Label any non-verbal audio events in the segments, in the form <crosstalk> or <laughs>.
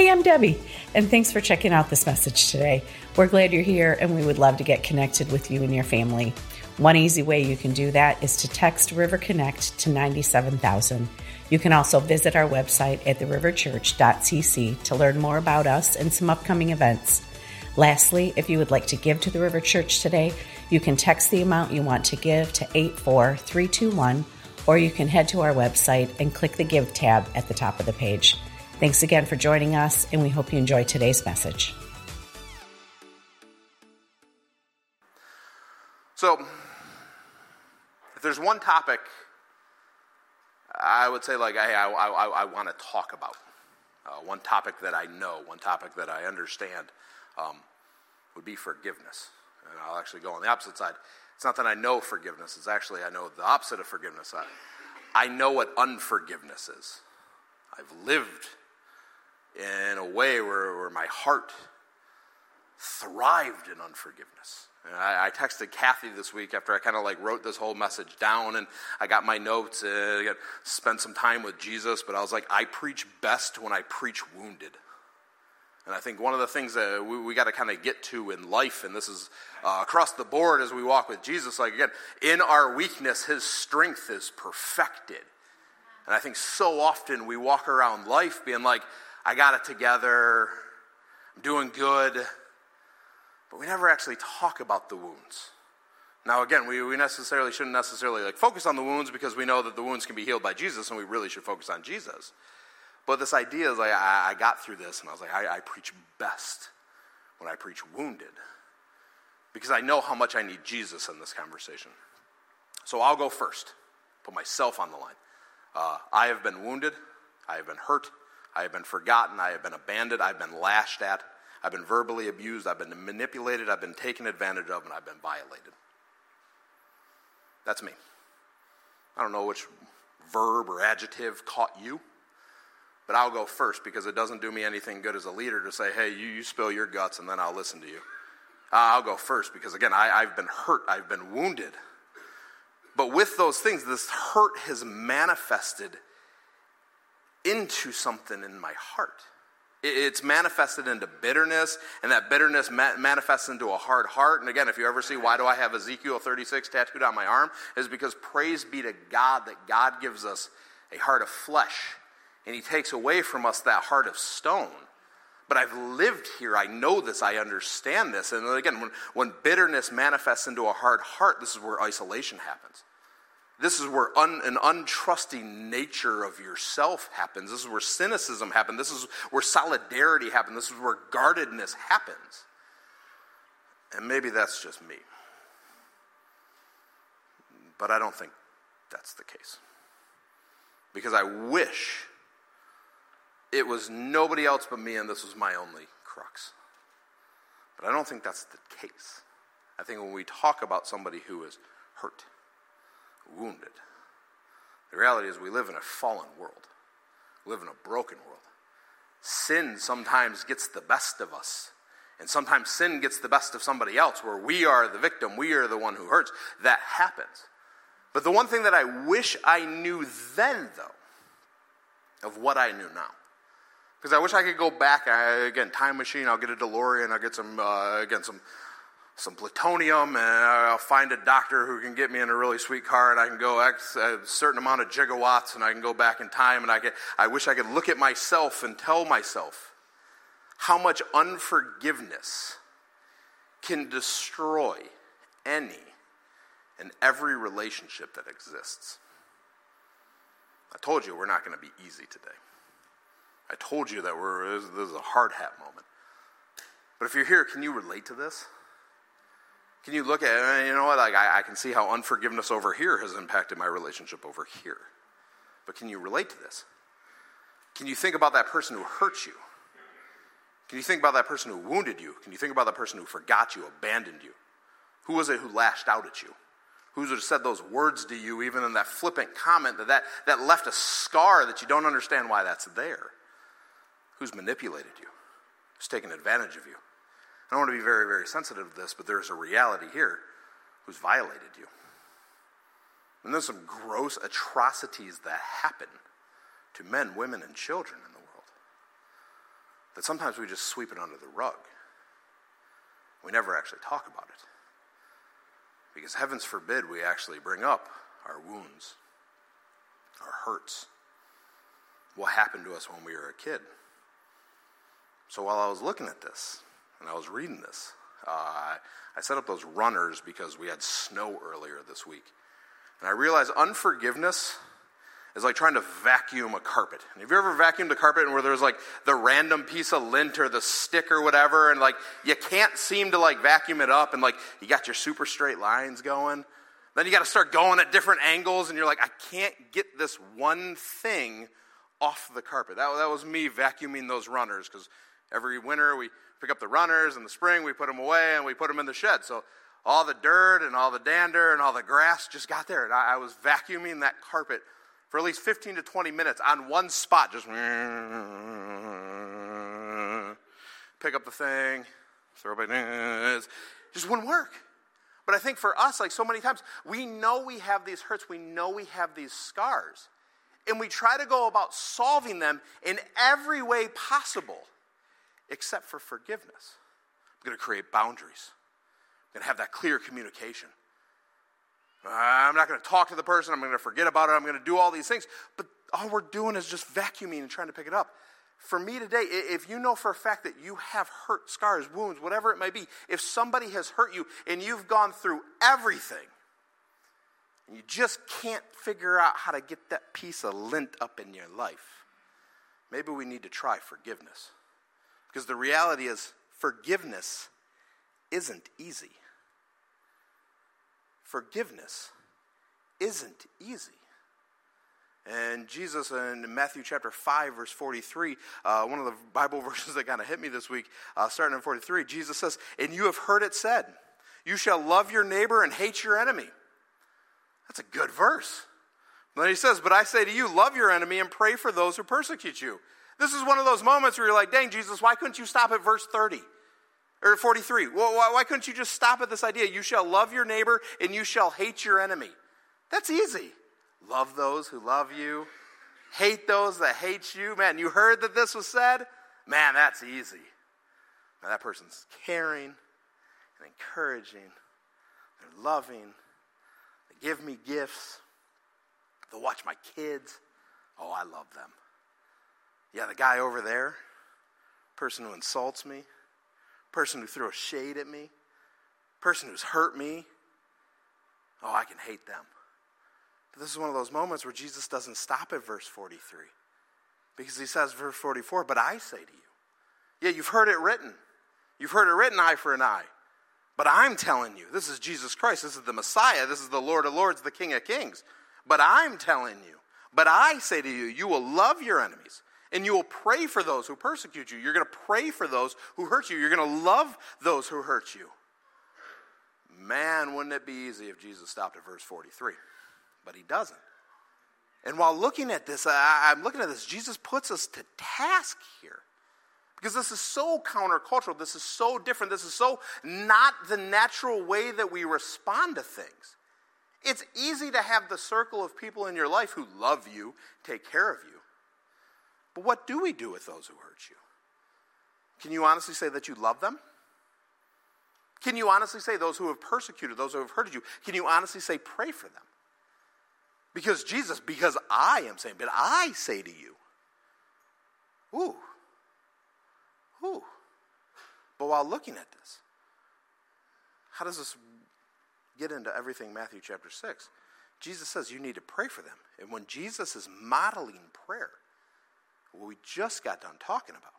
Hey, I'm Debbie, and thanks for checking out this message today. We're glad you're here, and we would love to get connected with you and your family. One easy way you can do that is to text River Connect to 97000. You can also visit our website at theriverchurch.cc to learn more about us and some upcoming events. Lastly, if you would like to give to the River Church today, you can text the amount you want to give to 84321 or you can head to our website and click the Give tab at the top of the page. Thanks again for joining us, and we hope you enjoy today's message. So, if there's one topic I would say, like, hey, I, I, I want to talk about, uh, one topic that I know, one topic that I understand, um, would be forgiveness. And I'll actually go on the opposite side. It's not that I know forgiveness, it's actually I know the opposite of forgiveness. I, I know what unforgiveness is. I've lived in a way where, where my heart thrived in unforgiveness. I, I, texted Kathy this week after I kind of like wrote this whole message down and I got my notes and I got, spent some time with Jesus, but I was like, I preach best when I preach wounded. And I think one of the things that we, we got to kind of get to in life, and this is uh, across the board as we walk with Jesus, like again, in our weakness, his strength is perfected. And I think so often we walk around life being like, I got it together, I'm doing good, but we never actually talk about the wounds. Now, again, we, we necessarily shouldn't necessarily like focus on the wounds because we know that the wounds can be healed by Jesus, and we really should focus on Jesus. But this idea is like I, I got through this, and I was like, I, I preach best when I preach wounded because I know how much I need Jesus in this conversation. So I'll go first, put myself on the line. Uh, I have been wounded, I have been hurt, I have been forgotten, I have been abandoned, I've been lashed at, I've been verbally abused, I've been manipulated, I've been taken advantage of, and I've been violated. That's me. I don't know which verb or adjective caught you, but I'll go first because it doesn't do me anything good as a leader to say, hey, you, you spill your guts and then I'll listen to you. Uh, I'll go first because, again, I, I've been hurt, I've been wounded. But with those things, this hurt has manifested into something in my heart. It's manifested into bitterness, and that bitterness manifests into a hard heart. And again, if you ever see why do I have Ezekiel 36 tattooed on my arm, is because praise be to God that God gives us a heart of flesh, and He takes away from us that heart of stone. But I've lived here. I know this. I understand this. And again, when, when bitterness manifests into a hard heart, this is where isolation happens. This is where un, an untrusting nature of yourself happens. This is where cynicism happens. This is where solidarity happens. This is where guardedness happens. And maybe that's just me. But I don't think that's the case. Because I wish it was nobody else but me and this was my only crux. But I don't think that's the case. I think when we talk about somebody who is hurt, wounded. The reality is, we live in a fallen world, we live in a broken world. Sin sometimes gets the best of us. And sometimes sin gets the best of somebody else, where we are the victim, we are the one who hurts. That happens. But the one thing that I wish I knew then, though, of what I knew now, because I wish I could go back. I, again, time machine. I'll get a DeLorean. I'll get some uh, again some some plutonium, and I'll find a doctor who can get me in a really sweet car, and I can go X, a certain amount of gigawatts, and I can go back in time, and I get, I wish I could look at myself and tell myself how much unforgiveness can destroy any and every relationship that exists. I told you we're not going to be easy today. I told you that we're, this is a hard hat moment. But if you're here, can you relate to this? Can you look at it? You know what? Like, I, I can see how unforgiveness over here has impacted my relationship over here. But can you relate to this? Can you think about that person who hurt you? Can you think about that person who wounded you? Can you think about that person who forgot you, abandoned you? Who was it who lashed out at you? Who said those words to you, even in that flippant comment that, that, that left a scar that you don't understand why that's there? Who's manipulated you? Who's taken advantage of you? I don't want to be very, very sensitive to this, but there's a reality here who's violated you. And there's some gross atrocities that happen to men, women, and children in the world. that sometimes we just sweep it under the rug. We never actually talk about it. Because heavens forbid we actually bring up our wounds, our hurts, what happened to us when we were a kid. So while I was looking at this and I was reading this, uh, I set up those runners because we had snow earlier this week. And I realized unforgiveness is like trying to vacuum a carpet. And have you ever vacuumed a carpet and where there's like the random piece of lint or the stick or whatever, and like you can't seem to like vacuum it up, and like you got your super straight lines going? Then you got to start going at different angles, and you're like, I can't get this one thing off the carpet. That, that was me vacuuming those runners because every winter we pick up the runners, in the spring we put them away and we put them in the shed. So all the dirt and all the dander and all the grass just got there. And I, I was vacuuming that carpet for at least 15 to 20 minutes on one spot. Just pick up the thing, throw it back. Just wouldn't work. But I think for us, like so many times, we know we have these hurts, we know we have these scars, and we try to go about solving them in every way possible except for forgiveness. I'm going to create boundaries. I'm going to have that clear communication. I'm not going to talk to the person. I'm going to forget about it. I'm going to do all these things. But all we're doing is just vacuuming and trying to pick it up. For me today, if you know for a fact that you have hurt, scars, wounds, whatever it may be, if somebody has hurt you and you've gone through everything, and you just can't figure out how to get that piece of lint up in your life, maybe we need to try forgiveness. Because the reality is, forgiveness isn't easy. Forgiveness isn't easy. And Jesus in Matthew chapter 5, verse 43, uh, one of the Bible <laughs> verses that kind of hit me this week, uh, starting in 43, Jesus says, And you have heard it said, You shall love your neighbor and hate your enemy. That's a good verse. then he says, But I say to you, love your enemy and pray for those who persecute you. This is one of those moments where you're like, dang, Jesus, why couldn't you stop at verse 30? Or 43. Well, why, why couldn't you just stop at this idea? You shall love your neighbor and you shall hate your enemy. That's easy. Love those who love you, hate those that hate you. Man, you heard that this was said? Man, that's easy. Now, that person's caring and encouraging, they're loving, they give me gifts, they'll watch my kids. Oh, I love them. Yeah, the guy over there, person who insults me, person who throws shade at me, person who's hurt me. Oh, I can hate them. But this is one of those moments where Jesus doesn't stop at verse 43. Because he says, verse 44, but I say to you. Yeah, you've heard it written. You've heard it written, eye for an eye. But I'm telling you, this is Jesus Christ. This is the Messiah. This is the Lord of Lords, the King of Kings. But I'm telling you, but I say to you, you will love your enemies and you will pray for those who persecute you. You're going to pray for those who hurt you. You're going to love those who hurt you. Man, wouldn't it be easy if Jesus stopped at verse 43? But he doesn't. And while looking at this, I, am looking at this, Jesus puts us to task here. Because this is so countercultural. This is so different. This is so not the natural way that we respond to things. It's easy to have the circle of people in your life who love you, take care of you. But what do we do with those who hurt you? Can you honestly say that you love them? Can you honestly say those who have persecuted, those who have hurted you, can you honestly say pray for them? Because Jesus, because I am saying, but I say to you, ooh, ooh. But while looking at this, how does this get into everything Matthew chapter 6? Jesus says you need to pray for them. And when Jesus is modeling prayer, what we just got done talking about.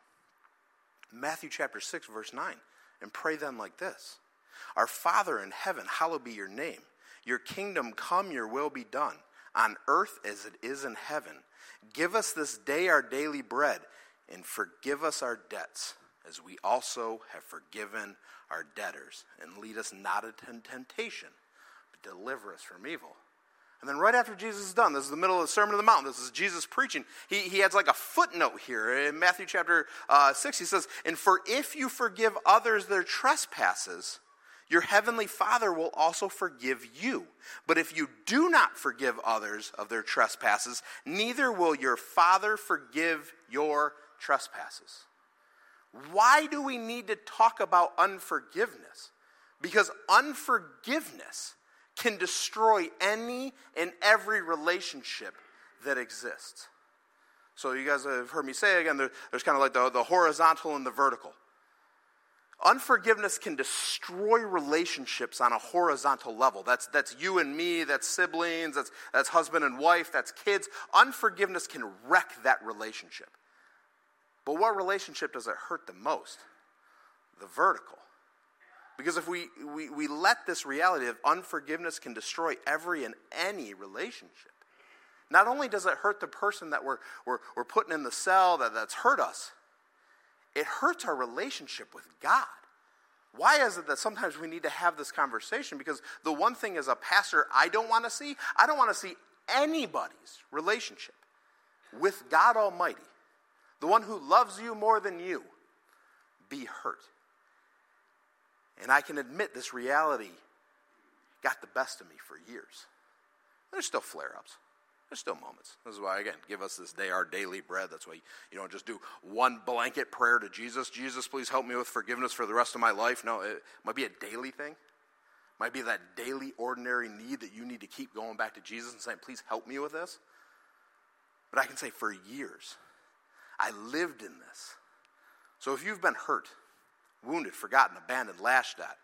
Matthew chapter 6, verse 9. And pray them like this Our Father in heaven, hallowed be your name. Your kingdom come, your will be done, on earth as it is in heaven. Give us this day our daily bread, and forgive us our debts, as we also have forgiven our debtors. And lead us not into temptation, but deliver us from evil. And then right after Jesus is done, this is the middle of the Sermon on the Mount. This is Jesus preaching. He, he has like a footnote here in Matthew chapter uh, 6. He says, And for if you forgive others their trespasses, your heavenly Father will also forgive you. But if you do not forgive others of their trespasses, neither will your Father forgive your trespasses. Why do we need to talk about unforgiveness? Because unforgiveness can destroy any and every relationship that exists. So, you guys have heard me say again, there's kind of like the, the horizontal and the vertical. Unforgiveness can destroy relationships on a horizontal level. That's, that's you and me, that's siblings, that's, that's husband and wife, that's kids. Unforgiveness can wreck that relationship. But what relationship does it hurt the most? The vertical. Because if we, we, we let this reality of unforgiveness can destroy every and any relationship, not only does it hurt the person that we're, we're, we're putting in the cell that, that's hurt us, it hurts our relationship with God. Why is it that sometimes we need to have this conversation? Because the one thing as a pastor I don't want to see, I don't want to see anybody's relationship with God Almighty, the one who loves you more than you, be hurt. And I can admit this reality got the best of me for years. There's still flare ups. There's still moments. This is why, again, give us this day our daily bread. That's why you don't just do one blanket prayer to Jesus. Jesus, please help me with forgiveness for the rest of my life. No, it might be a daily thing. It might be that daily, ordinary need that you need to keep going back to Jesus and saying, please help me with this. But I can say for years, I lived in this. So if you've been hurt, wounded, forgotten, abandoned, lashed at,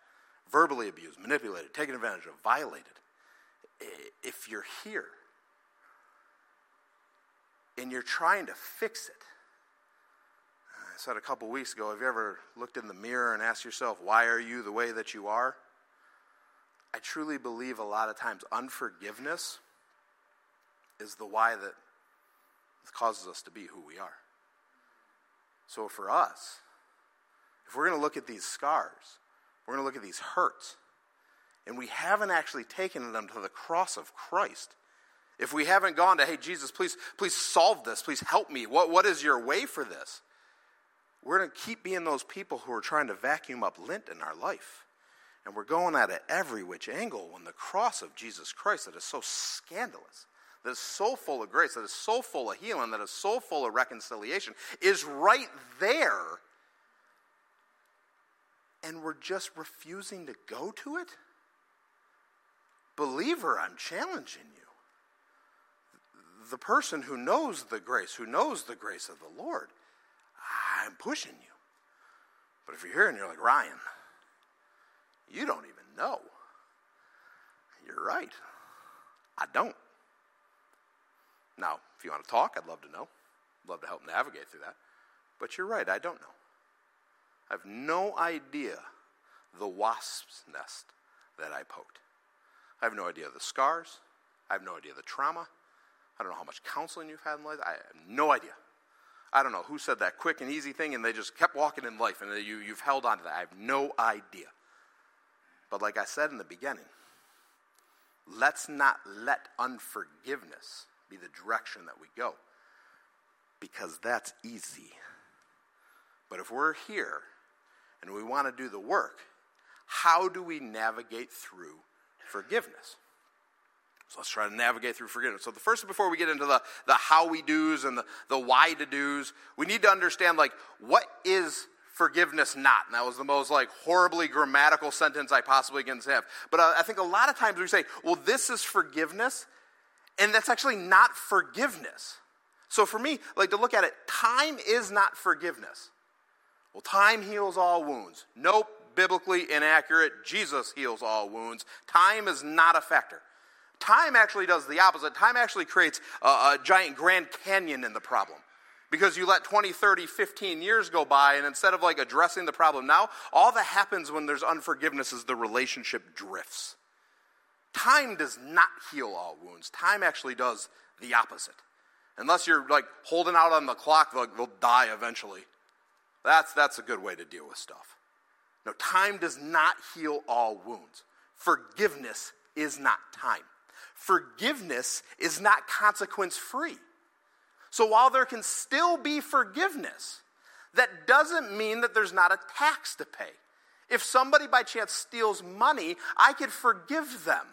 verbally abused, manipulated, taken advantage of, violated, if you're here and you're trying to fix it, I said a couple weeks ago, have you ever looked in the mirror and asked yourself, why are you the way that you are? I truly believe a lot of times unforgiveness is the why that causes us to be who we are. So for us, if we're going to look at these scars, we're going to look at these hurts, and we haven't actually taken them to the cross of Christ, if we haven't gone to, hey, Jesus, please, please solve this, please help me, what, what is your way for this? We're going to keep being those people who are trying to vacuum up lint in our life. And we're going at it every which angle when the cross of Jesus Christ that is so scandalous, that is so full of grace, that is so full of healing, that is so full of reconciliation, is right there and we're just refusing to go to it? Believer, I'm challenging you. The person who knows the grace, who knows the grace of the Lord, I'm pushing you. But if you're here and you're like, Ryan, you don't even know. You're right. I don't. Now, if you want to talk, I'd love to know. I'd love to help navigate through that. But you're right, I don't know. I have no idea the wasp's nest that I poked. I have no idea the scars. I have no idea the trauma. I don't know how much counseling you've had in life. I have no idea. I don't know who said that quick and easy thing and they just kept walking in life and you, you've held on to that. I have no idea. But like I said in the beginning, let's not let unforgiveness be the direction that we go because that's easy. But if we're here and we want to do the work, how do we navigate through forgiveness? So let's try to navigate through forgiveness. So the first, before we get into the, the how we do's and the, the why to do's, we need to understand like what is forgiveness not? And that was the most like horribly grammatical sentence I possibly can have. But uh, I think a lot of times we say, well, this is forgiveness, and that's actually not forgiveness. So for me, like to look at it, time is not forgiveness. Well, time heals all wounds. Nope, biblically inaccurate. Jesus heals all wounds. Time is not a factor. Time actually does the opposite. Time actually creates a, a giant Grand Canyon in the problem. Because you let 20, 30, 15 years go by, and instead of like addressing the problem now, all that happens when there's unforgiveness is the relationship drifts. Time does not heal all wounds. Time actually does the opposite. Unless you're like holding out on the clock, they'll, they'll die eventually. That's, that's a good way to deal with stuff. No, time does not heal all wounds. Forgiveness is not time. Forgiveness is not consequence free. So while there can still be forgiveness, that doesn't mean that there's not a tax to pay. If somebody by chance steals money, I could forgive them.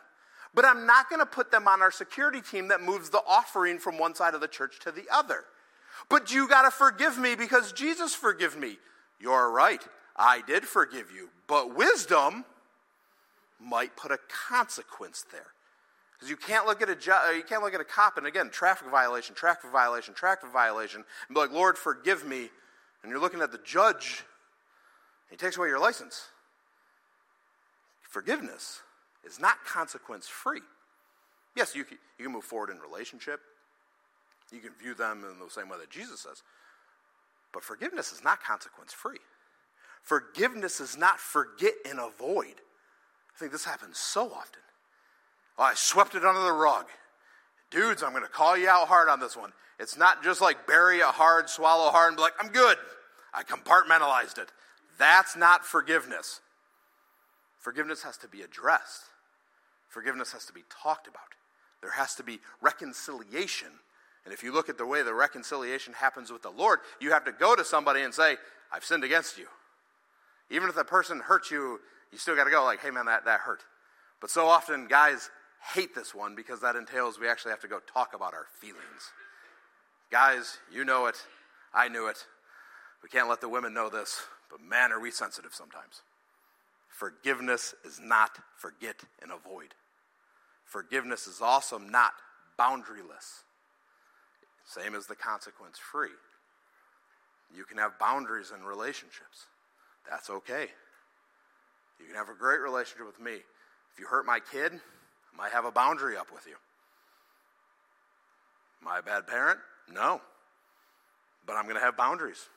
But I'm not going to put them on our security team that moves the offering from one side of the church to the other. But you got to forgive me because Jesus forgive me. You're right. I did forgive you. But wisdom might put a consequence there. Because you can't look at a ju- uh, you can't look at a cop and again traffic violation, traffic violation, traffic violation, and be like, Lord, forgive me. And you're looking at the judge, he takes away your license. Forgiveness is not consequence free. Yes, you can, you can move forward in relationship. You can view them in the same way that Jesus says. But forgiveness is not consequence free. Forgiveness is not forget and avoid. I think this happens so often. Oh, I swept it under the rug. Dudes, I'm going to call you out hard on this one. It's not just like bury it hard, swallow hard, and be like, I'm good. I compartmentalized it. That's not forgiveness. Forgiveness has to be addressed, forgiveness has to be talked about. There has to be reconciliation. And if you look at the way the reconciliation happens with the Lord, you have to go to somebody and say, I've sinned against you. Even if the person hurts you, you still got to go, like, hey man, that, that hurt. But so often, guys hate this one because that entails we actually have to go talk about our feelings. Guys, you know it. I knew it. We can't let the women know this, but man, are we sensitive sometimes. Forgiveness is not forget and avoid. Forgiveness is also not boundaryless. Same as the consequence free. You can have boundaries in relationships. That's okay. You can have a great relationship with me. If you hurt my kid, I might have a boundary up with you. Am I a bad parent? No. But I'm going to have boundaries.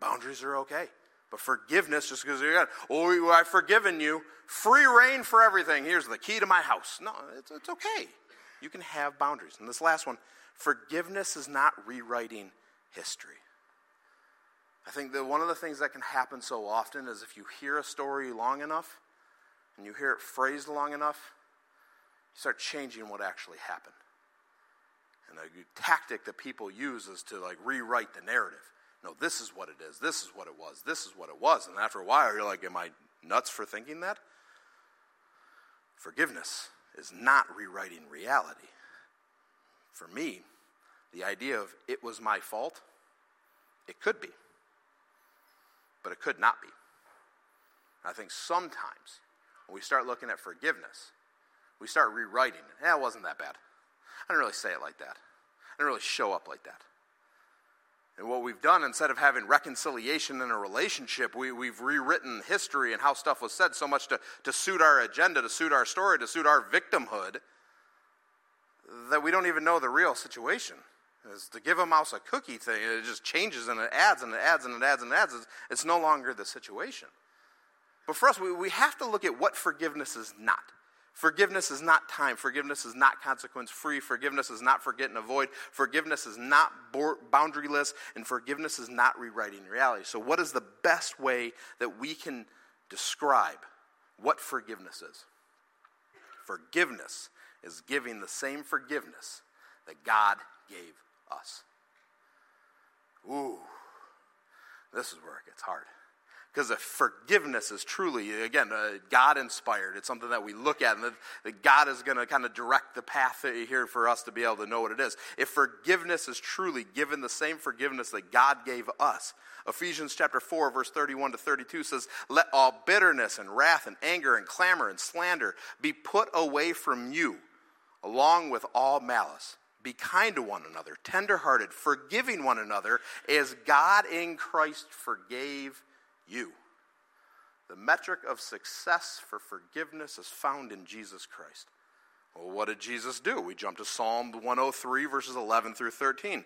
Boundaries are okay. But forgiveness, just because you got, oh, I've forgiven you, free rein for everything. Here's the key to my house. No, it's, it's okay. You can have boundaries. And this last one forgiveness is not rewriting history. I think that one of the things that can happen so often is if you hear a story long enough and you hear it phrased long enough, you start changing what actually happened. And the tactic that people use is to like rewrite the narrative. No, this is what it is. This is what it was. This is what it was. And after a while, you're like, am I nuts for thinking that? Forgiveness is not rewriting reality. For me, the idea of it was my fault, it could be, but it could not be. I think sometimes when we start looking at forgiveness, we start rewriting it. Yeah, it wasn't that bad. I didn't really say it like that. I didn't really show up like that. And what we've done, instead of having reconciliation in a relationship, we, we've rewritten history and how stuff was said so much to, to suit our agenda, to suit our story, to suit our victimhood, that we don't even know the real situation. Is to give a mouse a cookie thing, it just changes and it adds and it adds and it adds and it adds. It's, it's no longer the situation. But for us, we, we have to look at what forgiveness is not. Forgiveness is not time. Forgiveness is not consequence free. Forgiveness is not forget and avoid. Forgiveness is not boundaryless. And forgiveness is not rewriting reality. So, what is the best way that we can describe what forgiveness is? Forgiveness is giving the same forgiveness that God gave us. Ooh, this is where it gets hard. Because forgiveness is truly, again, uh, God inspired, it's something that we look at, and that, that God is going to kind of direct the path here for us to be able to know what it is. If forgiveness is truly given the same forgiveness that God gave us, Ephesians chapter 4, verse 31 to 32 says, Let all bitterness and wrath and anger and clamor and slander be put away from you, along with all malice. Be kind to one another, tenderhearted, forgiving one another, as God in Christ forgave you. The metric of success for forgiveness is found in Jesus Christ. Well, what did Jesus do? We jump to Psalm 103, verses 11 through 13.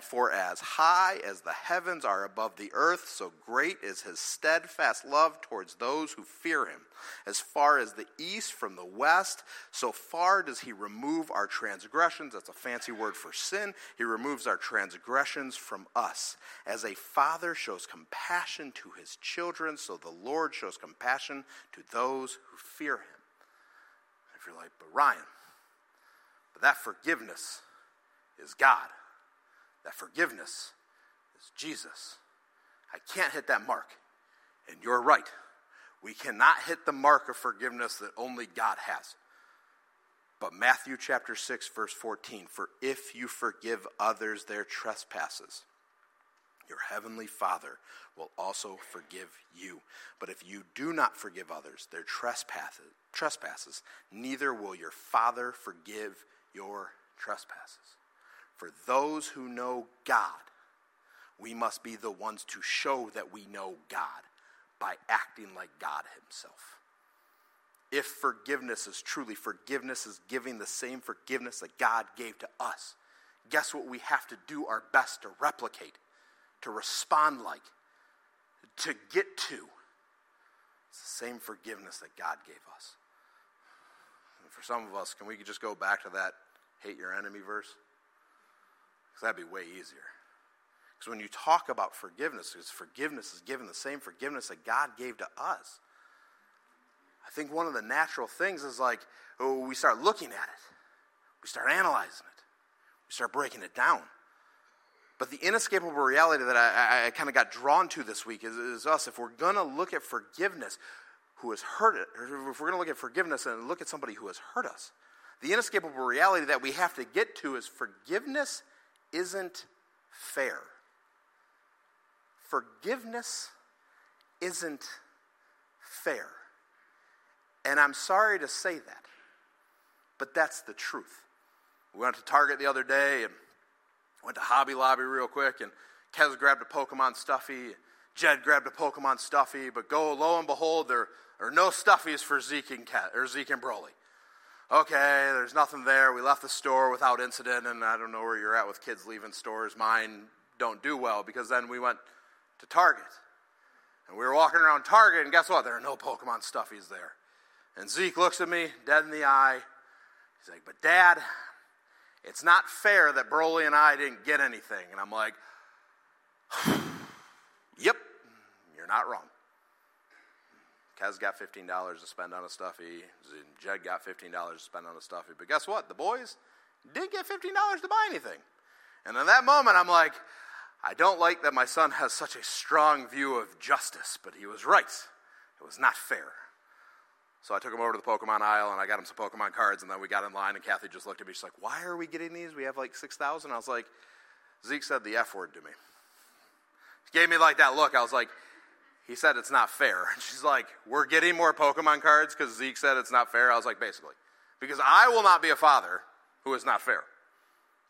For as high as the heavens are above the earth, so great is his steadfast love towards those who fear him. As far as the east from the west, so far does he remove our transgressions. That's a fancy word for sin. He removes our transgressions from us. As a father shows compassion to his children, so the Lord shows compassion to those who fear him. You're like, but Ryan, but that forgiveness is God. That forgiveness is Jesus. I can't hit that mark. And you're right. We cannot hit the mark of forgiveness that only God has. But Matthew chapter 6, verse 14 For if you forgive others their trespasses, your heavenly Father will also forgive you. But if you do not forgive others their trespasses, trespasses, neither will your Father forgive your trespasses. For those who know God, we must be the ones to show that we know God by acting like God Himself. If forgiveness is truly forgiveness, is giving the same forgiveness that God gave to us, guess what we have to do our best to replicate, to respond like, to get to? It's the same forgiveness that God gave us. And for some of us, can we just go back to that hate your enemy verse? Because that'd be way easier. Because when you talk about forgiveness, because forgiveness is given the same forgiveness that God gave to us. I think one of the natural things is like, oh, we start looking at it, we start analyzing it, we start breaking it down. But the inescapable reality that I, I, I kind of got drawn to this week is, is us. If we're going to look at forgiveness, who has hurt it, if we're going to look at forgiveness and look at somebody who has hurt us, the inescapable reality that we have to get to is forgiveness isn't fair. Forgiveness isn't fair. And I'm sorry to say that, but that's the truth. We went to Target the other day and went to Hobby Lobby real quick, and Kez grabbed a Pokemon stuffy. Jed grabbed a Pokemon stuffy, but go lo and behold, there are no stuffies for Zeke and, Ke- or Zeke and Broly. Okay, there's nothing there. We left the store without incident, and I don't know where you're at with kids leaving stores. Mine don't do well because then we went to Target. And we were walking around Target, and guess what? There are no Pokemon stuffies there. And Zeke looks at me, dead in the eye. He's like, But dad, it's not fair that Broly and I didn't get anything. And I'm like, <sighs> Yep, you're not wrong. Kez got $15 to spend on a stuffy. Jed got $15 to spend on a stuffy. But guess what? The boys didn't get $15 to buy anything. And in that moment, I'm like, I don't like that my son has such a strong view of justice, but he was right. It was not fair. So I took him over to the Pokemon aisle and I got him some Pokemon cards, and then we got in line, and Kathy just looked at me. She's like, Why are we getting these? We have like 6,000. I was like, Zeke said the F word to me. She gave me like that look. I was like, He said it's not fair. And <laughs> she's like, We're getting more Pokemon cards because Zeke said it's not fair. I was like, Basically. Because I will not be a father who is not fair.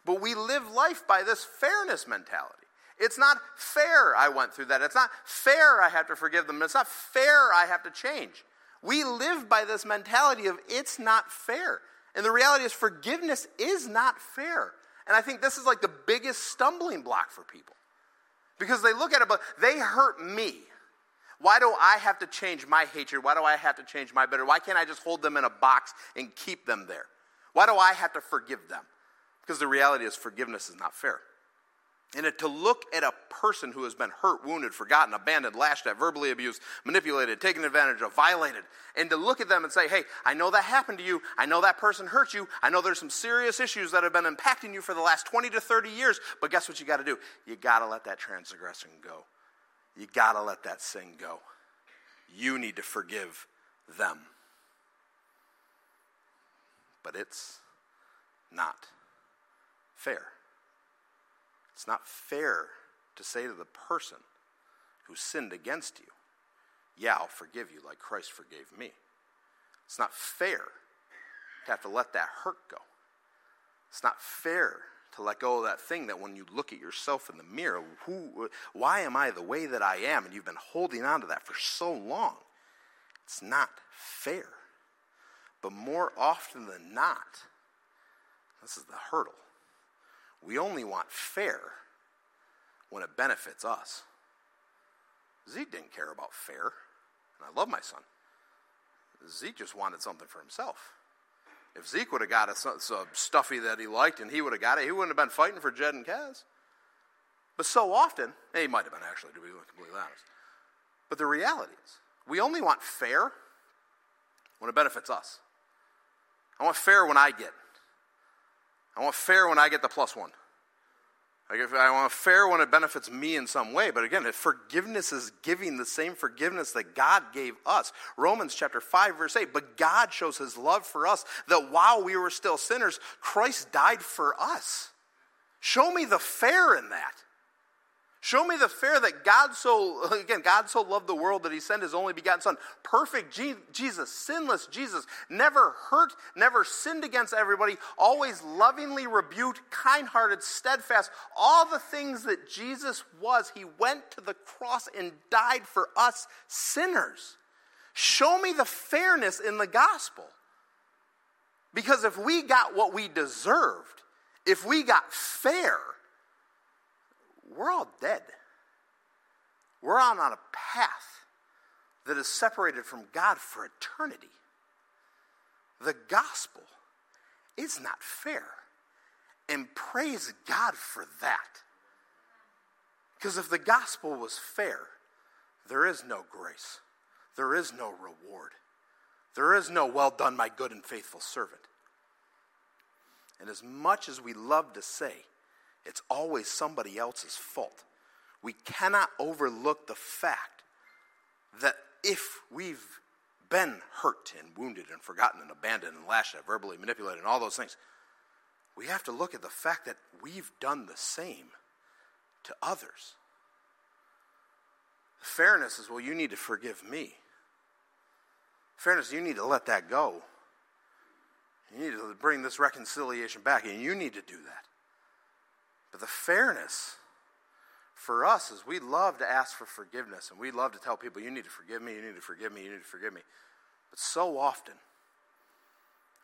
But we live life by this fairness mentality. It's not fair I went through that. It's not fair I have to forgive them. It's not fair I have to change. We live by this mentality of it's not fair. And the reality is, forgiveness is not fair. And I think this is like the biggest stumbling block for people. Because they look at it, but they hurt me. Why do I have to change my hatred? Why do I have to change my bitter? Why can't I just hold them in a box and keep them there? Why do I have to forgive them? Because the reality is, forgiveness is not fair. And to look at a person who has been hurt, wounded, forgotten, abandoned, lashed at, verbally abused, manipulated, taken advantage of, violated, and to look at them and say, hey, I know that happened to you. I know that person hurt you. I know there's some serious issues that have been impacting you for the last 20 to 30 years. But guess what you got to do? You got to let that transgression go. You got to let that sin go. You need to forgive them. But it's not fair. It's not fair to say to the person who sinned against you, Yeah, I'll forgive you like Christ forgave me. It's not fair to have to let that hurt go. It's not fair to let go of that thing that when you look at yourself in the mirror, who, why am I the way that I am? And you've been holding on to that for so long. It's not fair. But more often than not, this is the hurdle. We only want fair when it benefits us. Zeke didn't care about fair, and I love my son. Zeke just wanted something for himself. If Zeke would have got a, stuffy that he liked and he would have got it, he wouldn't have been fighting for Jed and Kaz. But so often, he might have been actually, to be completely honest. But the reality is, we only want fair when it benefits us. I want fair when I get. I want fair when I get the plus one. I want fair when it benefits me in some way. But again, if forgiveness is giving the same forgiveness that God gave us. Romans chapter 5, verse 8. But God shows his love for us that while we were still sinners, Christ died for us. Show me the fair in that. Show me the fair that God so, <laughs> again, God so loved the world that he sent his only begotten Son. Perfect Jesus, sinless Jesus, never hurt, never sinned against everybody, always lovingly rebuked, kind hearted, steadfast. All the things that Jesus was, he went to the cross and died for us sinners. Show me the fairness in the gospel. Because if we got what we deserved, if we got fair, we're all dead. We're on, on a path that is separated from God for eternity. The gospel is not fair. And praise God for that. Because if the gospel was fair, there is no grace, there is no reward, there is no well done, my good and faithful servant. And as much as we love to say, it's always somebody else's fault. We cannot overlook the fact that if we've been hurt and wounded and forgotten and abandoned and lashed at, verbally manipulated, and all those things, we have to look at the fact that we've done the same to others. Fairness is, well, you need to forgive me. Fairness, you need to let that go. You need to bring this reconciliation back, and you need to do that. But the fairness for us is we love to ask for forgiveness and we love to tell people, you need to forgive me, you need to forgive me, you need to forgive me. But so often,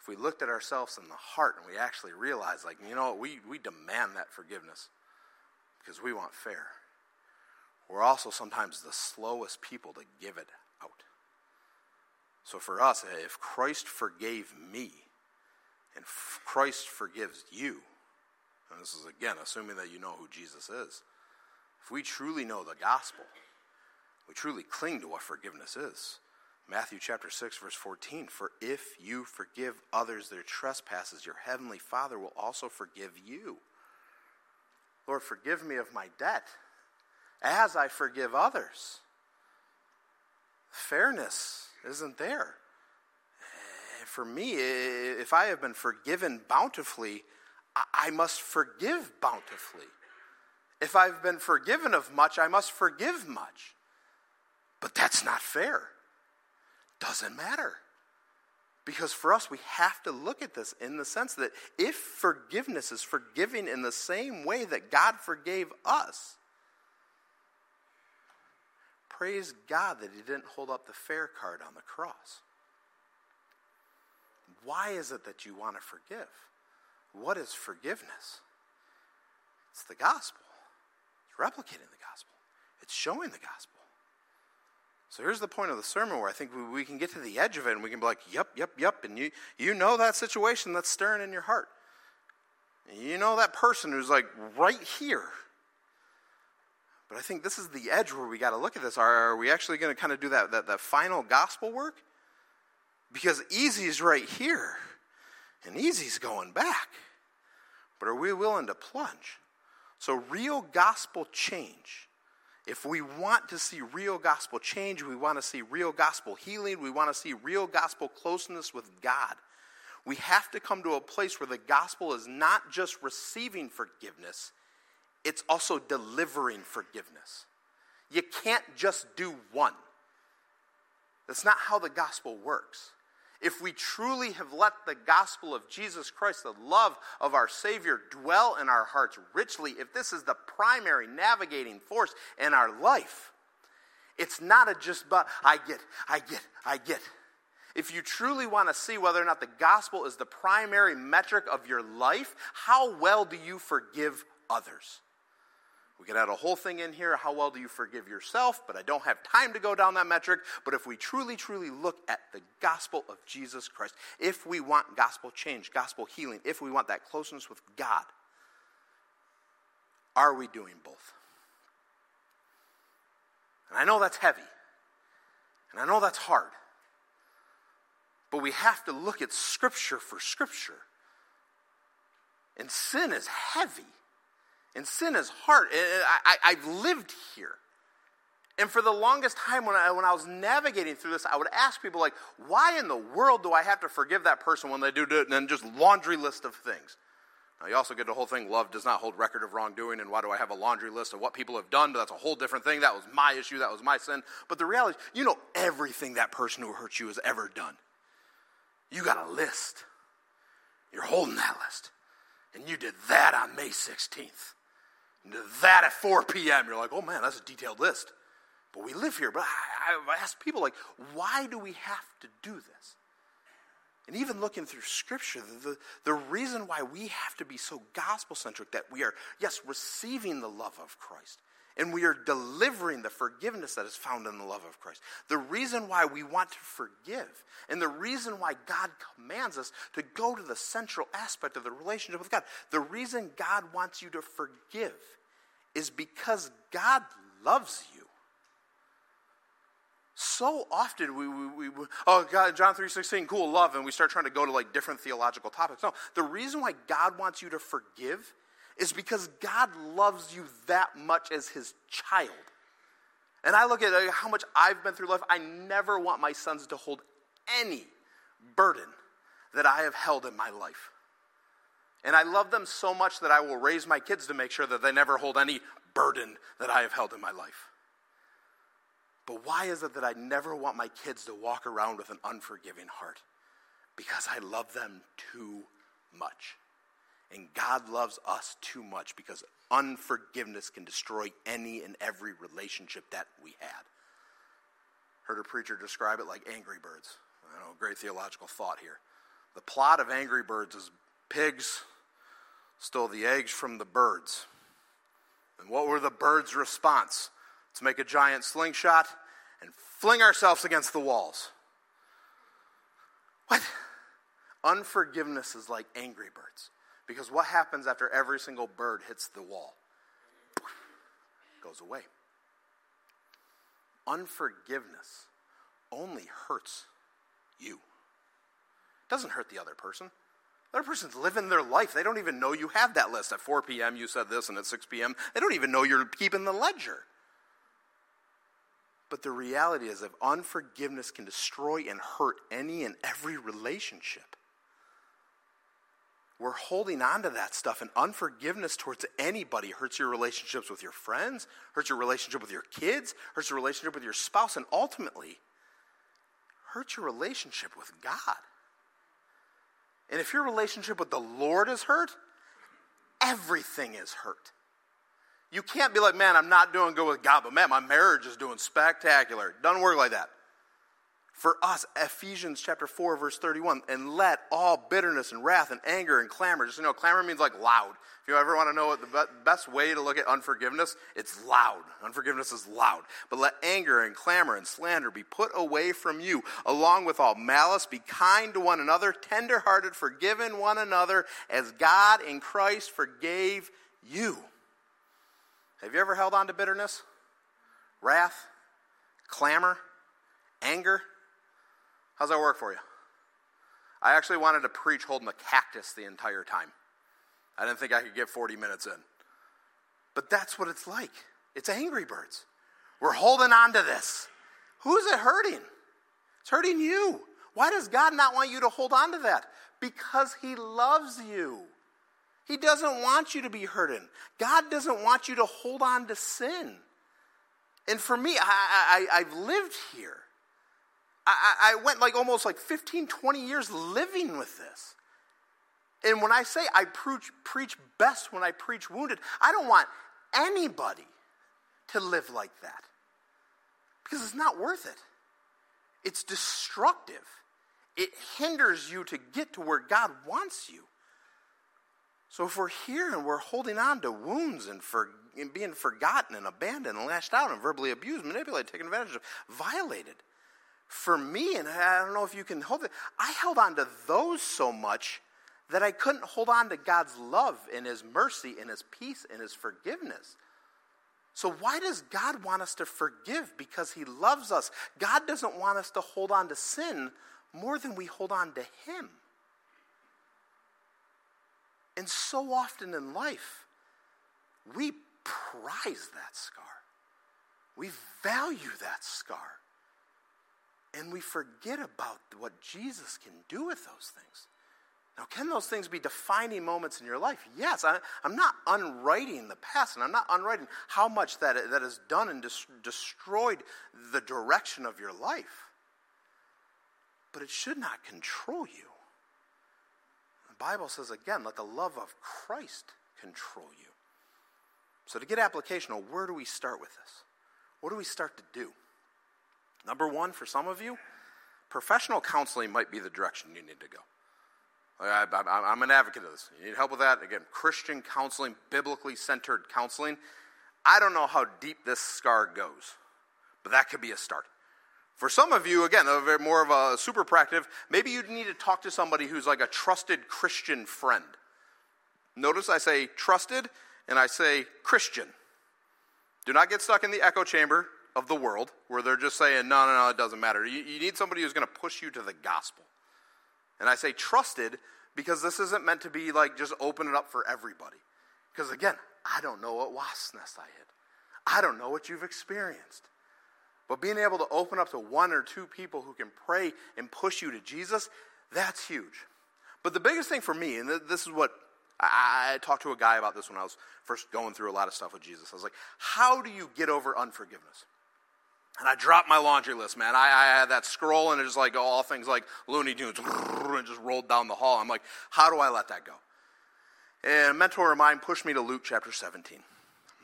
if we looked at ourselves in the heart and we actually realized, like, you know what, we, we demand that forgiveness because we want fair. We're also sometimes the slowest people to give it out. So for us, if Christ forgave me and Christ forgives you, and this is again assuming that you know who Jesus is. If we truly know the gospel, we truly cling to what forgiveness is. Matthew chapter 6 verse 14 for if you forgive others their trespasses your heavenly father will also forgive you. Lord forgive me of my debt as I forgive others. Fairness isn't there. Eh, for me, if I have been forgiven bountifully, I must forgive bountifully. If I've been forgiven of much, I must forgive much. But that's not fair. Doesn't matter. Because for us, we have to look at this in the sense that if forgiveness is forgiving in the same way that God forgave us, praise God that He didn't hold up the fair card on the cross. Why is it that you want to forgive? What is forgiveness? It's the gospel. It's replicating the gospel. It's showing the gospel. So here's the point of the sermon where I think we, we can get to the edge of it and we can be like, yep, yep, yep. And you, you know that situation that's stirring in your heart. You know that person who's like right here. But I think this is the edge where we got to look at this. Are, are we actually going to kind of do that, that, that final gospel work? Because easy is right here. And easy's going back. But are we willing to plunge? So, real gospel change. If we want to see real gospel change, we want to see real gospel healing, we want to see real gospel closeness with God, we have to come to a place where the gospel is not just receiving forgiveness, it's also delivering forgiveness. You can't just do one. That's not how the gospel works if we truly have let the gospel of Jesus Christ, the love of our Savior, dwell in our hearts richly, if this is the primary navigating force in our life, it's not a just but I get, I get, I get. If you truly want to see whether or not the gospel is the primary metric of your life, how well do you forgive others? We could add a whole thing in here. How well do you forgive yourself? But I don't have time to go down that metric. But if we truly, truly look at the gospel of Jesus Christ, if we want gospel change, gospel healing, if we want that closeness with God, are we doing both? And I know that's heavy. And I know that's hard. But we have to look at Scripture for Scripture. And sin is heavy. And sin is hard. I, have lived here. And for the longest time, when I, when I was navigating through this, I would ask people, like, why in the world do I have to forgive that person when they do it? And then just laundry list of things. Now, you also get the whole thing love does not hold record of wrongdoing, and why do I have a laundry list of what people have done? But that's a whole different thing. That was my issue, that was my sin. But the reality is, you know everything that person who hurt you has ever done. You got a list. You're holding that list. And you did that on May 16th. That at 4 p.m. You're like, oh man, that's a detailed list. But we live here. But I, I ask people, like, why do we have to do this? And even looking through Scripture, the, the reason why we have to be so gospel centric that we are, yes, receiving the love of Christ and we are delivering the forgiveness that is found in the love of Christ. The reason why we want to forgive and the reason why God commands us to go to the central aspect of the relationship with God, the reason God wants you to forgive is because God loves you. So often we, we, we, oh god john 3.16 cool love and we start trying to go to like different theological topics. No the reason why god wants you to forgive is because god loves you that much as his child. And i look at uh, how much i've been through life i never want my sons to hold any burden that i have held in my life and i love them so much that i will raise my kids to make sure that they never hold any burden that i have held in my life but why is it that I never want my kids to walk around with an unforgiving heart? Because I love them too much. And God loves us too much because unforgiveness can destroy any and every relationship that we had. Heard a preacher describe it like Angry Birds. I know, great theological thought here. The plot of Angry Birds is pigs stole the eggs from the birds. And what were the birds' response? Let's make a giant slingshot and fling ourselves against the walls. What? Unforgiveness is like angry birds. Because what happens after every single bird hits the wall? Goes away. Unforgiveness only hurts you. It doesn't hurt the other person. The other person's living their life. They don't even know you have that list. At 4 p.m., you said this, and at 6 p.m., they don't even know you're keeping the ledger. But the reality is that unforgiveness can destroy and hurt any and every relationship. We're holding on to that stuff, and unforgiveness towards anybody hurts your relationships with your friends, hurts your relationship with your kids, hurts your relationship with your spouse, and ultimately hurts your relationship with God. And if your relationship with the Lord is hurt, everything is hurt. You can't be like, man, I'm not doing good with God, but man, my marriage is doing spectacular. Doesn't work like that. For us, Ephesians chapter 4, verse 31, and let all bitterness and wrath and anger and clamor, just you know, clamor means like loud. If you ever want to know what the best way to look at unforgiveness, it's loud. Unforgiveness is loud. But let anger and clamor and slander be put away from you, along with all malice. Be kind to one another, tenderhearted, forgiving one another, as God in Christ forgave you. Have you ever held on to bitterness, wrath, clamor, anger? How's that work for you? I actually wanted to preach holding a cactus the entire time. I didn't think I could get 40 minutes in. But that's what it's like. It's angry birds. We're holding on to this. Who's it hurting? It's hurting you. Why does God not want you to hold on to that? Because He loves you. He doesn't want you to be hurting. God doesn't want you to hold on to sin. And for me, I, I, have lived here. I, I went like almost like 15, 20 years living with this. And when I say I preach, preach best when I preach wounded, I don't want anybody to live like that. Because it's not worth it. It's destructive. It hinders you to get to where God wants you. So if we're here and we're holding on to wounds and, for, and being forgotten and abandoned and lashed out and verbally abused, manipulated, taken advantage of, violated, for me, and I don't know if you can hold it, I held on to those so much that I couldn't hold on to God's love and His mercy and His peace and His forgiveness. So, why does God want us to forgive? Because He loves us. God doesn't want us to hold on to sin more than we hold on to Him. And so often in life, we prize that scar. We value that scar. And we forget about what Jesus can do with those things. Now, can those things be defining moments in your life? Yes. I, am not unwriting the past, and I'm not unwriting how much that, that has done and destroyed the direction of your life. But it should not control you. The Bible says again, let the love of Christ control you. So, to get applicational, where do we start with this? What do we start to do? Number one, for some of you, professional counseling might be the direction you need to go. I, am an advocate of this. You need help with that? Again, Christian counseling, biblically centered counseling. I don't know how deep this scar goes, but that could be a start. For some of you, again, more of a super practice, maybe you need to talk to somebody who's like a trusted Christian friend. Notice I say trusted and I say Christian. Do not get stuck in the echo chamber of the world where they're just saying, no, no, no, it doesn't matter. You, you need somebody who's going to push you to the gospel. And I say trusted because this isn't meant to be like just open it up for everybody. Because again, I don't know what wasp nest I hit. I don't know what you've experienced. But being able to open up to one or two people who can pray and push you to Jesus, that's huge. But the biggest thing for me, and this is what I talked to a guy about this when I was first going through a lot of stuff with Jesus. I was like, how do you get over unforgiveness? And I dropped my laundry list, man. I, I had that scroll and it just like all things like Looney Tunes <laughs> and just rolled down the hall. I'm like, how do I let that go? And a mentor of mine pushed me to Luke chapter 17.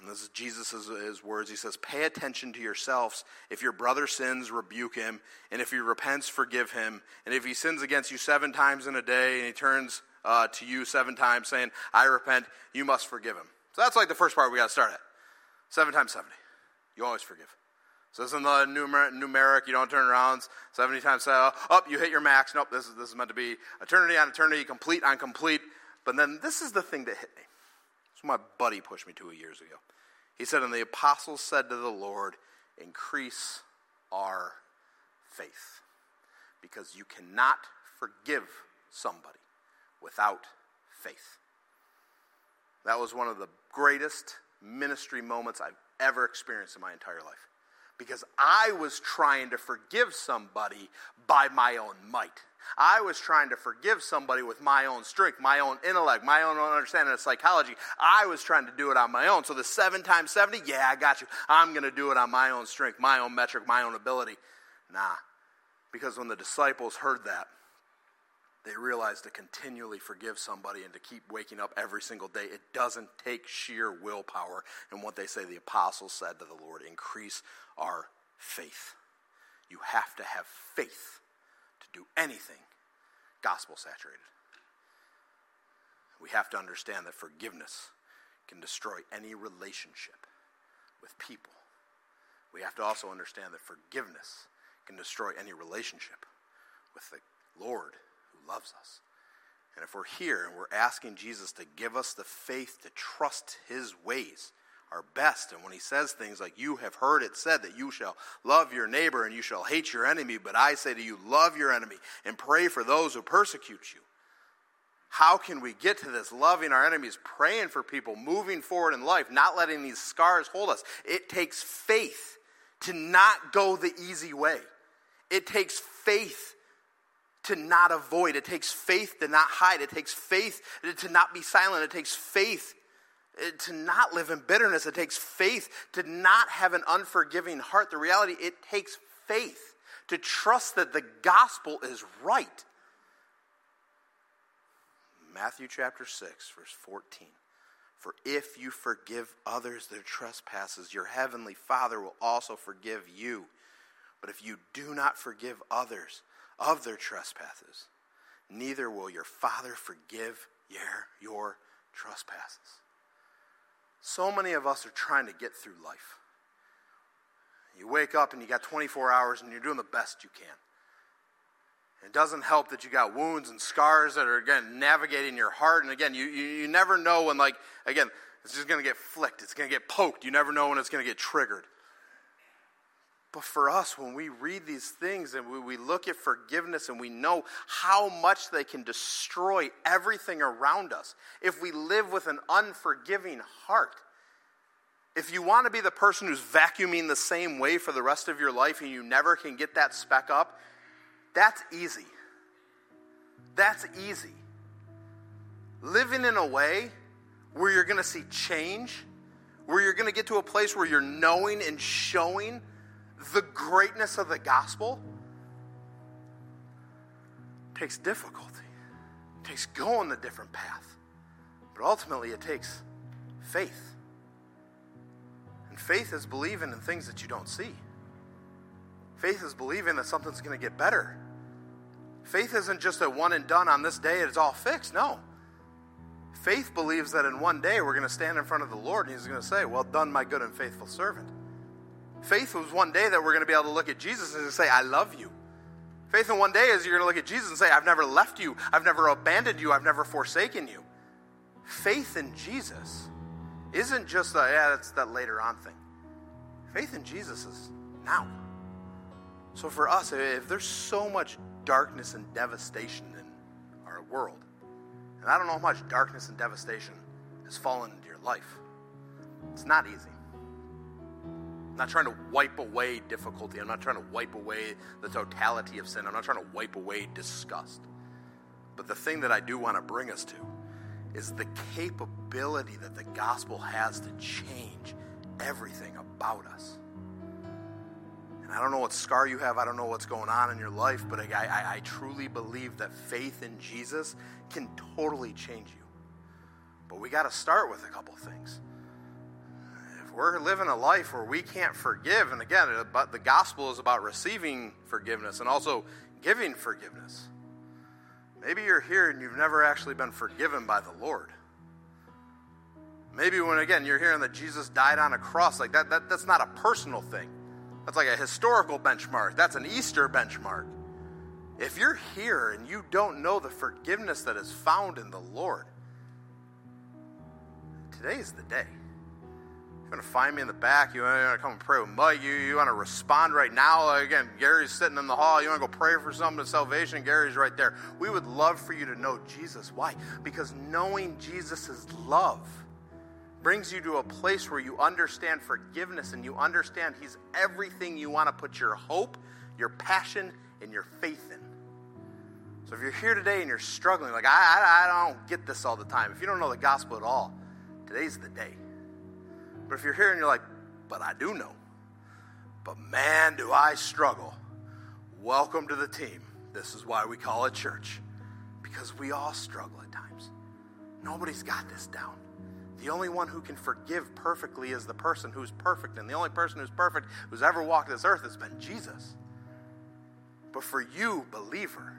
And this is Jesus' his words. He says, Pay attention to yourselves. If your brother sins, rebuke him. And if he repents, forgive him. And if he sins against you seven times in a day and he turns uh, to you seven times saying, I repent, you must forgive him. So that's like the first part we got to start at. Seven times 70. You always forgive. So this isn't the numer- numeric, you don't turn around 70 times seven. Oh, up, oh, you hit your max. Nope, this is, this is meant to be eternity on eternity, complete on complete. But then this is the thing that hit me. This my buddy pushed me to years ago. He said, And the apostles said to the Lord, Increase our faith. Because you cannot forgive somebody without faith. That was one of the greatest ministry moments I've ever experienced in my entire life because I was trying to forgive somebody by my own might. I was trying to forgive somebody with my own strength, my own intellect, my own understanding of psychology. I was trying to do it on my own. So the seven times 70, yeah, I got you. I'm going to do it on my own strength, my own metric, my own ability. Nah. Because when the disciples heard that, they realize to continually forgive somebody and to keep waking up every single day, it doesn't take sheer willpower. And what they say the apostles said to the Lord increase our faith. You have to have faith to do anything gospel saturated. We have to understand that forgiveness can destroy any relationship with people. We have to also understand that forgiveness can destroy any relationship with the Lord loves us. And if we're here and we're asking Jesus to give us the faith to trust his ways, our best, and when he says things like, You have heard it said that you shall love your neighbor and you shall hate your enemy, but I say to you, love your enemy and pray for those who persecute you. How can we get to this loving our enemies, praying for people, moving forward in life, not letting these scars hold us? It takes faith to not go the easy way. It takes faith to not avoid. It takes faith to not hide. It takes faith to not be silent. It takes faith eh, to not live in bitterness. It takes faith to not have an unforgiving heart. The reality, it takes faith to trust that the gospel is right. Matthew chapter 6, verse 14. For if you forgive others their trespasses, your heavenly Father will also forgive you. But if you do not forgive others, of their trespasses, neither will your Father forgive your, your trespasses. So many of us are trying to get through life. You wake up and you got 24 hours and you're doing the best you can. It doesn't help that you got wounds and scars that are, again, navigating your heart. And again, you, you, you never know when, like, again, it's just going to get flicked. It's going to get poked. You never know when it's going to get triggered. But for us, when we read these things and we, we look at forgiveness and we know how much they can destroy everything around us, if we live with an unforgiving heart, if you want to be the person who's vacuuming the same way for the rest of your life and you never can get that speck up, that's easy. That's easy. living in a way where you're going to see change, where you're going to get to a place where you're knowing and showing the greatness of the gospel takes difficulty. It takes going the different path. But ultimately, it takes faith. And faith is believing in things that you don't see. Faith is believing that something's going to get better. Faith isn't just a one and done on this day, it's all fixed. No. Faith believes that in one day we're going to stand in front of the Lord and He's going to say, Well done, my good and faithful servant. Faith was one day that we're going to be able to look at Jesus and say, I love you. Faith in one day is you're going to look at Jesus and say, I've never left you, I've never abandoned you, I've never forsaken you. Faith in Jesus isn't just a, yeah, that's that later on thing. Faith in Jesus is now. So for us, if there's so much darkness and devastation in our world, and I don't know how much darkness and devastation has fallen into your life, it's not easy. I'm not trying to wipe away difficulty. I'm not trying to wipe away the totality of sin. I'm not trying to wipe away disgust. But the thing that I do want to bring us to is the capability that the gospel has to change everything about us. And I don't know what scar you have, I don't know what's going on in your life, but I, I, I truly believe that faith in Jesus can totally change you. But we got to start with a couple things we're living a life where we can't forgive, and again, but the gospel is about receiving forgiveness and also giving forgiveness. Maybe you're here and you've never actually been forgiven by the Lord. Maybe when again you're hearing that Jesus died on a cross, like that, that that's not a personal thing. That's like a historical benchmark. That's an Easter benchmark. If you're here and you don't know the forgiveness that is found in the Lord, today is the day. You're going to find me in the back. You want to come and pray with Mike. You, you want to respond right now. Again, Gary's sitting in the hall. You want to go pray for something of salvation. Gary's right there. We would love for you to know Jesus. Why? Because knowing Jesus' love brings you to a place where you understand forgiveness and you understand He's everything you want to put your hope, your passion, and your faith in. So if you're here today and you're struggling, like, I, I, I don't get this all the time, if you don't know the gospel at all, today's the day. But if you're here and you're like, but I do know, but man, do I struggle. Welcome to the team. This is why we call it church, because we all struggle at times. Nobody's got this down. The only one who can forgive perfectly is the person who's perfect, and the only person who's perfect who's ever walked this earth has been Jesus. But for you, believer,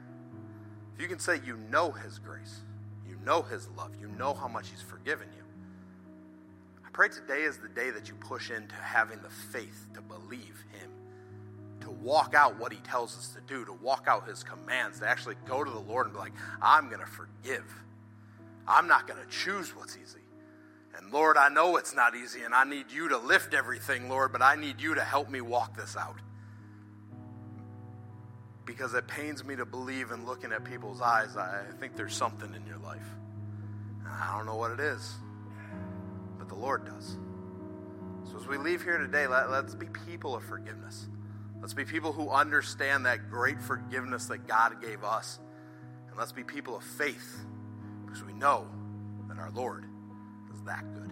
if you can say you know His grace, you know His love, you know how much He's forgiven you, pray today is the day that you push into having the faith to believe Him, to walk out what He tells us to do, to walk out His commands, to actually go to the Lord and be like, I'm going to forgive. I'm not going to choose what's easy. And Lord, I know it's not easy, and I need you to lift everything, Lord, but I need you to help me walk this out. Because it pains me to believe in looking at people's eyes, I think there's something in your life. I don't know what it is the Lord does. So as we leave here today, let, let's be people of forgiveness. Let's be people who understand that great forgiveness that God gave us. And let's be people of faith because we know that our Lord is that good.